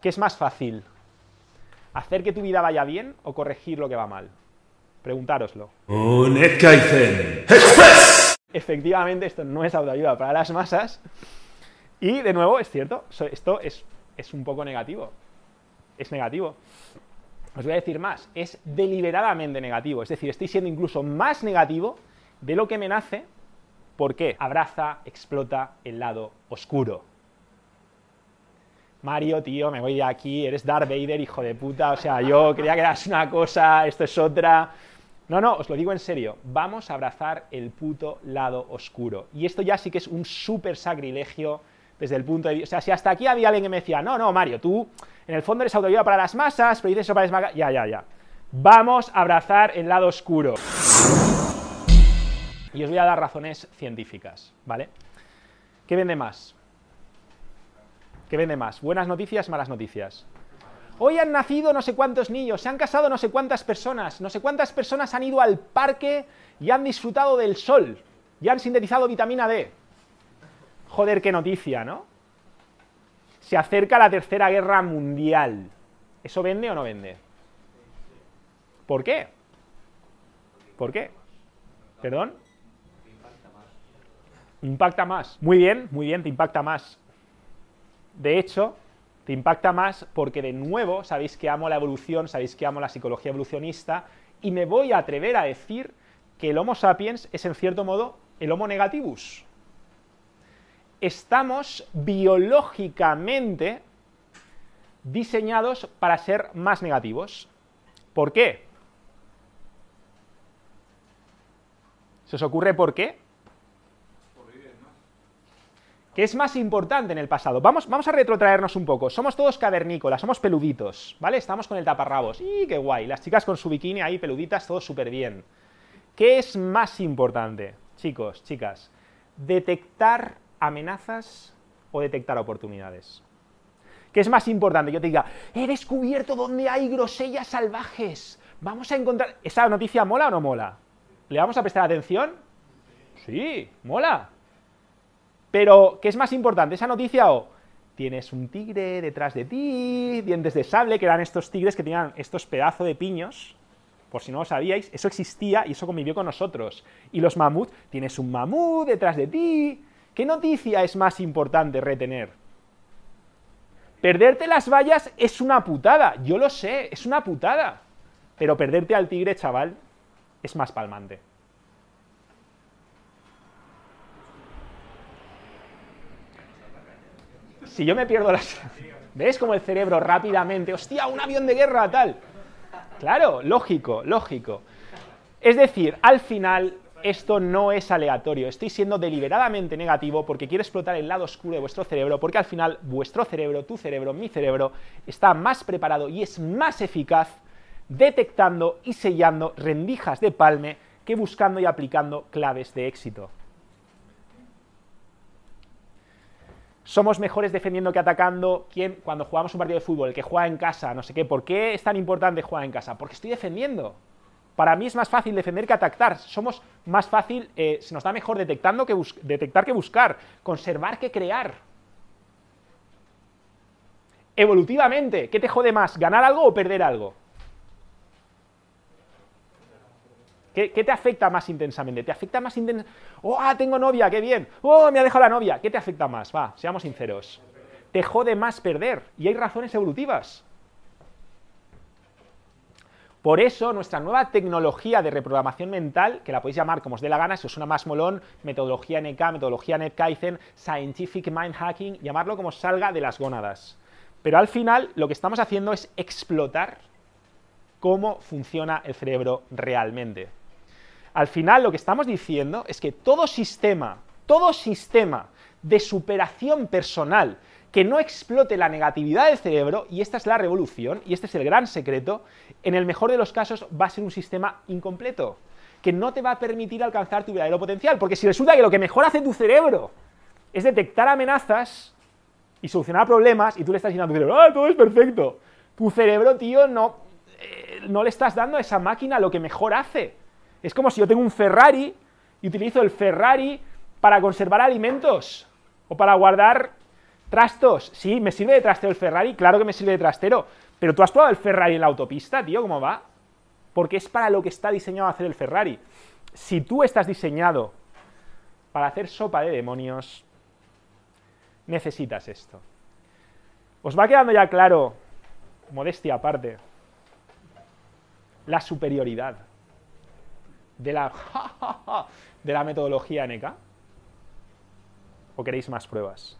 ¿Qué es más fácil? ¿Hacer que tu vida vaya bien o corregir lo que va mal? Preguntároslo. Efectivamente, esto no es autoayuda para las masas. Y de nuevo, es cierto, esto es, es un poco negativo. Es negativo. Os voy a decir más, es deliberadamente negativo. Es decir, estoy siendo incluso más negativo de lo que me nace. ¿Por qué? Abraza, explota el lado oscuro. Mario, tío, me voy de aquí, eres Darth Vader, hijo de puta, o sea, yo creía que eras una cosa, esto es otra. No, no, os lo digo en serio, vamos a abrazar el puto lado oscuro. Y esto ya sí que es un súper sacrilegio desde el punto de vista... O sea, si hasta aquí había alguien que me decía, no, no, Mario, tú en el fondo eres autoayuda para las masas, pero dices eso para las. Ya, ya, ya. Vamos a abrazar el lado oscuro. Y os voy a dar razones científicas, ¿vale? ¿Qué vende más? ¿Qué vende más? ¿Buenas noticias, malas noticias? Hoy han nacido no sé cuántos niños, se han casado no sé cuántas personas, no sé cuántas personas han ido al parque y han disfrutado del sol, y han sintetizado vitamina D. Joder, qué noticia, ¿no? Se acerca la tercera guerra mundial. ¿Eso vende o no vende? ¿Por qué? ¿Por qué? ¿Perdón? Impacta más. Muy bien, muy bien, te impacta más. De hecho, te impacta más porque de nuevo sabéis que amo la evolución, sabéis que amo la psicología evolucionista y me voy a atrever a decir que el Homo sapiens es en cierto modo el Homo negativus. Estamos biológicamente diseñados para ser más negativos. ¿Por qué? ¿Se os ocurre por qué? ¿Qué es más importante en el pasado? Vamos, vamos a retrotraernos un poco. Somos todos cavernícolas, somos peluditos, ¿vale? Estamos con el taparrabos. ¡Y qué guay! Las chicas con su bikini ahí peluditas, todo súper bien. ¿Qué es más importante, chicos, chicas? ¿Detectar amenazas o detectar oportunidades? ¿Qué es más importante? Yo te diga, he descubierto dónde hay grosellas salvajes. Vamos a encontrar... ¿Esa noticia mola o no mola? ¿Le vamos a prestar atención? Sí, mola. Pero, ¿qué es más importante, esa noticia o tienes un tigre detrás de ti, dientes de sable, que eran estos tigres que tenían estos pedazos de piños, por si no lo sabíais, eso existía y eso convivió con nosotros. Y los mamuts, tienes un mamut detrás de ti. ¿Qué noticia es más importante retener? Perderte las vallas es una putada, yo lo sé, es una putada. Pero perderte al tigre, chaval, es más palmante. Si yo me pierdo las... ¿Ves como el cerebro rápidamente, hostia, un avión de guerra, tal? Claro, lógico, lógico. Es decir, al final esto no es aleatorio, estoy siendo deliberadamente negativo porque quiero explotar el lado oscuro de vuestro cerebro, porque al final vuestro cerebro, tu cerebro, mi cerebro, está más preparado y es más eficaz detectando y sellando rendijas de palme que buscando y aplicando claves de éxito. Somos mejores defendiendo que atacando. ¿Quién? Cuando jugamos un partido de fútbol, el que juega en casa, no sé qué. ¿Por qué es tan importante jugar en casa? Porque estoy defendiendo. Para mí es más fácil defender que atacar. Somos más fácil, eh, se nos da mejor detectando que detectar que buscar, conservar que crear. Evolutivamente, ¿qué te jode más? ¿Ganar algo o perder algo? ¿Qué, te afecta más intensamente? ¿Te afecta más intensamente? ¡Oh, ah, tengo novia, qué bien! ¡Oh, me ha dejado la novia! ¿Qué te afecta más? Va, seamos sinceros. Te jode más perder, y hay razones evolutivas. Por eso, nuestra nueva tecnología de reprogramación mental, que la podéis llamar como os dé la gana, si os suena más molón, metodología NK, metodología NetKaizen, Scientific Mind Hacking, llamarlo como salga de las gónadas. Pero al final, lo que estamos haciendo es explotar cómo funciona el cerebro realmente. Al final lo que estamos diciendo es que todo sistema, todo sistema de superación personal que no explote la negatividad del cerebro, y esta es la revolución, y este es el gran secreto, en el mejor de los casos va a ser un sistema incompleto, que no te va a permitir alcanzar tu verdadero potencial, porque si resulta que lo que mejor hace tu cerebro es detectar amenazas y solucionar problemas, y tú le estás diciendo a tu cerebro, ¡ah, todo es perfecto! Tu cerebro, tío, no, eh, no le estás dando a esa máquina lo que mejor hace. Es como si yo tengo un Ferrari y utilizo el Ferrari para conservar alimentos o para guardar Trastos, sí, me sirve de trastero el Ferrari, claro que me sirve de trastero, pero tú has probado el Ferrari en la autopista, tío, ¿cómo va? Porque es para lo que está diseñado hacer el Ferrari. Si tú estás diseñado para hacer sopa de demonios, necesitas esto. ¿Os va quedando ya claro, modestia aparte, la superioridad de la, de la metodología NK? ¿O queréis más pruebas?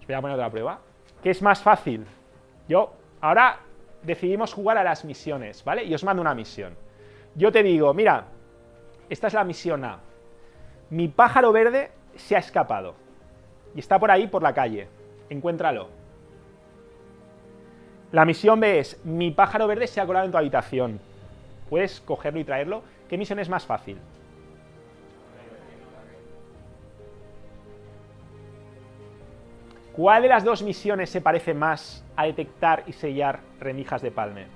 Os voy a poner otra prueba. ¿Qué es más fácil? Yo, ahora decidimos jugar a las misiones, ¿vale? Y os mando una misión. Yo te digo, mira, esta es la misión A. Mi pájaro verde se ha escapado. Y está por ahí, por la calle. Encuéntralo. La misión B es, mi pájaro verde se ha colado en tu habitación. Puedes cogerlo y traerlo. ¿Qué misión es más fácil? ¿Cuál de las dos misiones se parece más a detectar y sellar rendijas de palme?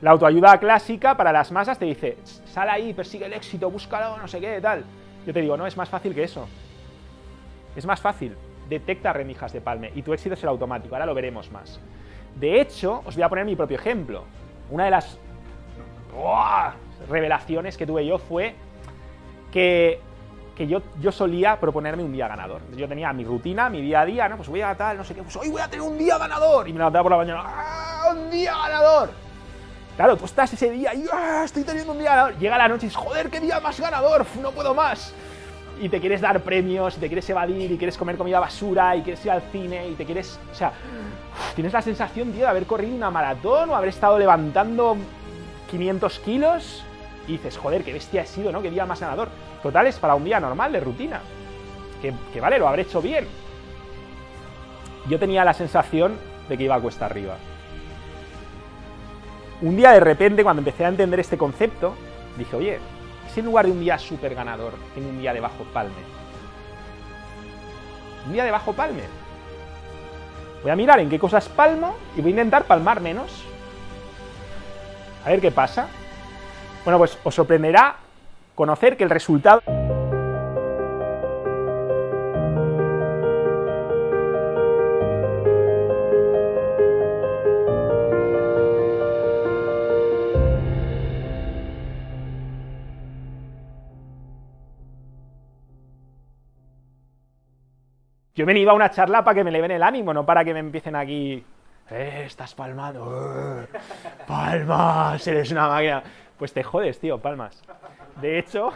La autoayuda clásica para las masas te dice, sal ahí, persigue el éxito, búscalo, no sé qué, tal. Yo te digo, no, es más fácil que eso. Es más fácil. Detecta rendijas de palme y tu éxito es el automático. Ahora lo veremos más. De hecho, os voy a poner mi propio ejemplo. Una de las revelaciones que tuve yo fue que que yo, yo solía proponerme un día ganador. Yo tenía mi rutina, mi día a día, ¿no? Pues voy a tal, no sé qué, pues hoy voy a tener un día ganador. Y me levantaba por la mañana, ¡ah, un día ganador! Claro, tú estás ese día y ¡ah, estoy teniendo un día ganador! Llega la noche y dices, joder, qué día más ganador, no puedo más. Y te quieres dar premios, y te quieres evadir, y quieres comer comida basura, y quieres ir al cine, y te quieres... O sea, tienes la sensación, tío, de haber corrido una maratón o haber estado levantando 500 kilos y dices, joder, qué bestia he sido, ¿no? Qué día más ganador. Total, es para un día normal de rutina. Que, vale, lo habré hecho bien. Yo tenía la sensación de que iba a cuesta arriba. Un día de repente, cuando empecé a entender este concepto, dije, oye, si en lugar de un día súper ganador, tengo un día de bajo palme? Un día de bajo palme. Voy a mirar en qué cosas palmo y voy a intentar palmar menos. A ver qué pasa. Bueno, pues os sorprenderá conocer que el resultado... Yo he venido a una charla para que me le ven el ánimo, no para que me empiecen aquí... Eh, estás palmando. Eh, palmas, eres una máquina. Pues te jodes, tío, palmas. De hecho,